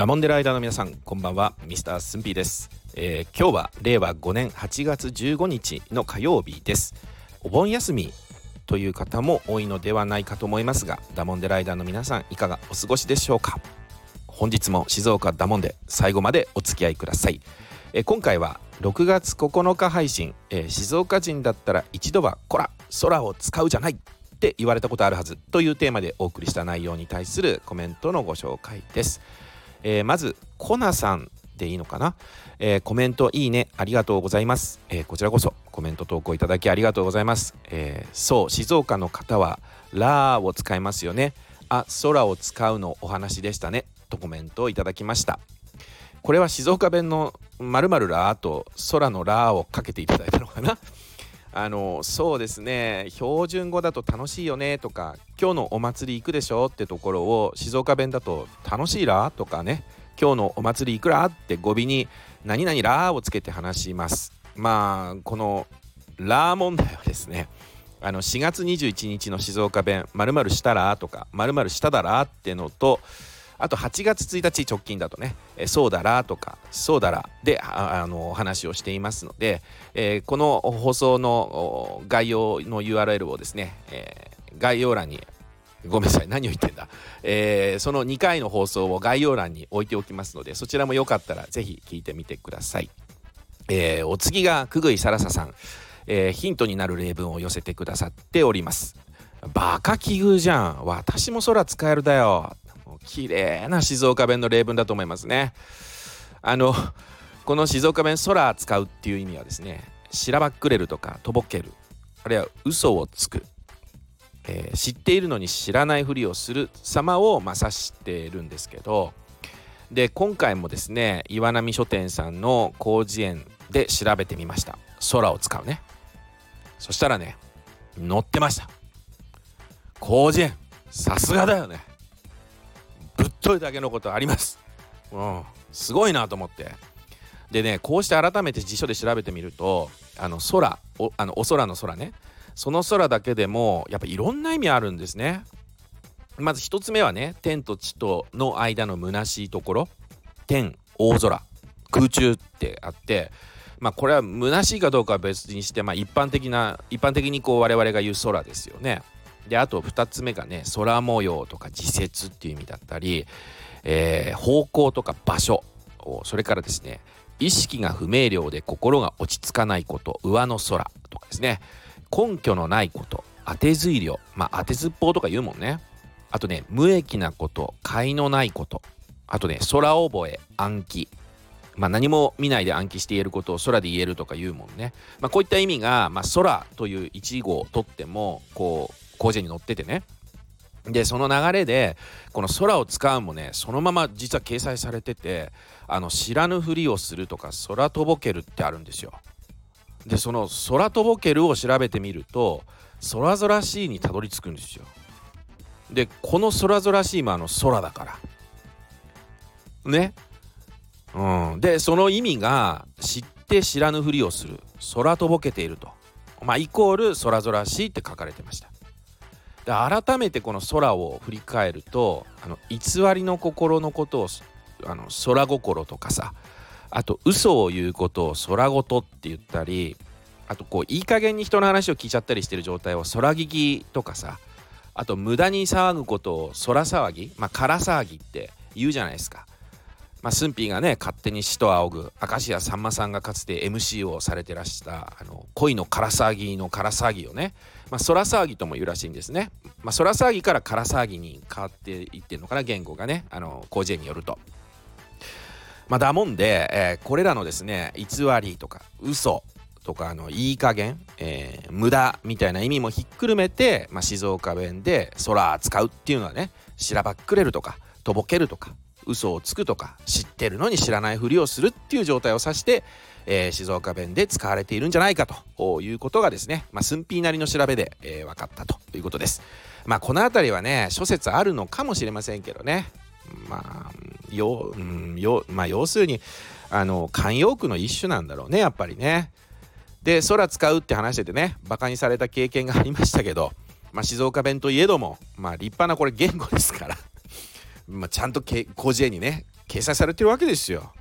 ダモンデライダーの皆さんこんばんは。ミスタースンピーです、えー、今日は令和5年8月15日の火曜日です。お盆休みという方も多いのではないかと思いますがダモンデライダーの皆さんいかがお過ごしでしょうか？本日も静岡ダモンデ最後までお付き合いください、えー、今回は6月9日配信、えー、静岡人だったら一度はこら空を使うじゃないって言われたことあるはずというテーマでお送りした内容に対するコメントのご紹介です。えー、まずコナさんでいいのかな、えー、コメントいいねありがとうございます、えー、こちらこそコメント投稿いただきありがとうございます、えそう静岡の方はラーを使いますよね。あ空を使うのお話でしたね。とコメントをいただきました。これは静岡弁のまるまるラーと空のラーをかけていただいたのかな？あのそうですね。標準語だと楽しいよねとか今日のお祭り行くでしょってところを静岡弁だと楽しいらとかね。今日のお祭りいくらって語尾に何々らをつけて話します。まあこのラー問題はですね。あの4月21日の静岡弁「まるしたら」とか「まるしただら」ってのとあと8月1日直近だとね「そうだら」とか「そうだら」であの話をしていますので、え、この放送の概要の URL をですね、え、概要欄にごめんなさい何を言ってんだ、えー、その2回の放送を概要欄に置いておきますのでそちらもよかったらぜひ聞いてみてください、えー、お次が久々井さらささん、えー、ヒントになる例文を寄せてくださっております。バカ奇遇じゃん。私も空使えるだよ。綺麗な静岡弁の例文だと思いますね。あのこの静岡弁空使うっていう意味はですねしらばっくれるとかとぼける。あるいは嘘をつく、えー、知っているのに知らないふりをする様をまさしているんですけど。で今回もですね岩波書店さんの広辞苑で調べてみました。空を使うね。そしたらね載ってました。広辞苑さすがだよね。といだけのことあります。うん、すごいなと思って。でねこうして改めて辞書で調べてみるとあの空おあのお空の空ねその空だけでもやっぱいろんな意味あるんですね。まず1つ目はね天と地との間の虚しいところ天大空空中ってあってまあこれは虚しいかどうかは別にして、まあ、一般的な一般的にこう我々が言う空ですよね。であと2つ目がね空模様とか時節っていう意味だったり、えー、方向とか場所それからですね意識が不明瞭で心が落ち着かないこと上の空とかですね根拠のないこと当てずいりょまあ当てずっぽうとか言うもんね。あとね無益なこと甲のないことあとね空覚え暗記。まあ、何も見ないで暗記して言えることを空で言えるとか言うもんね、まあ、こういった意味が、まあ、空という一語をとってもこう広辞苑に載っててね。でその流れでこの空を使うもねそのまま実は掲載されててあの知らぬふりをするとか空とぼけるってあるんですよ。でその空とぼけるを調べてみると空空しいにたどり着くんですよ。でこの空空しいもあの空だから。ね。うん。でその意味が知って知らぬふりをする。空とぼけていると。まあイコール空空しいって書かれてました。改めてこの空を振り返るとあの偽りの心のことをあの空心とかさあと嘘を言うことを空ごとって言ったりあとこういい加減に人の話を聞いちゃったりしてる状態を空聞きとかさあと無駄に騒ぐことを空騒ぎまあ空騒ぎって言うじゃないですか。まあ、スンピーがね勝手に死と仰ぐ明石家さんまさんがかつて MC をされてらしたあの恋のから騒ぎのから騒ぎをね、まあ、空騒ぎとも言うらしいんですね、まあ、空騒ぎからから騒ぎに変わっていってるのかな言語がねあの広辞苑によると。まあ、だもんで、えー、これらのですね偽りとか嘘とかあのいい加減、えー、無駄みたいな意味もひっくるめて、まあ、静岡弁で空使うっていうのはねしらばっくれるとかとぼけるとか嘘をつくとか知ってるのに知らないふりをするっていう状態を指して、えー、静岡弁で使われているんじゃないかということがですね、まあ、寸ーなりの調べで、えー、分かったということです。まあこの辺りはね諸説あるのかもしれませんけどねまあよ、うん、よまあ要するにあの慣用句の一種なんだろうねやっぱりね。で空使うって話しててねバカにされた経験がありましたけど、まあ、静岡弁といえどもまあ立派なこれ言語ですからまあ、ちゃんと広辞苑にね掲載されてるわけですよ。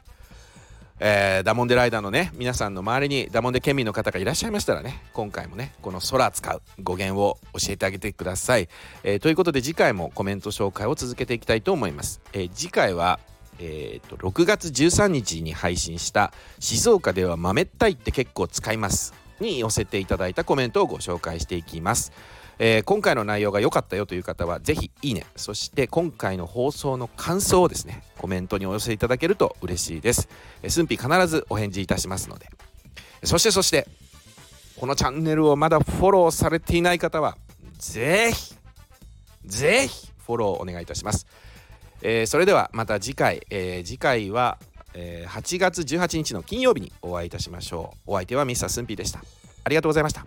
えー、ダモンデライダーのね皆さんの周りにダモンデ県民の方がいらっしゃいましたらね今回もねこの空使う語源を教えてあげてください、えー、ということで次回もコメント紹介を続けていきたいと思います、えー、次回はえーと、6月13日に配信した「静岡では豆ったいって結構使います」に寄せていただいたコメントをご紹介していきます。えー、今回の内容が良かったよという方はぜひいいね。そして今回の放送の感想をですねコメントにお寄せいただけると嬉しいです、えー、寸必ずお返事いたしますので。そしてそしてこのチャンネルをまだフォローされていない方はぜひぜひフォローお願いいたします、えー、それではまた次回、えー、次回は、えー、8月18日の金曜日にお会いいたしましょう。お相手はミスタースンピーでした。ありがとうございました。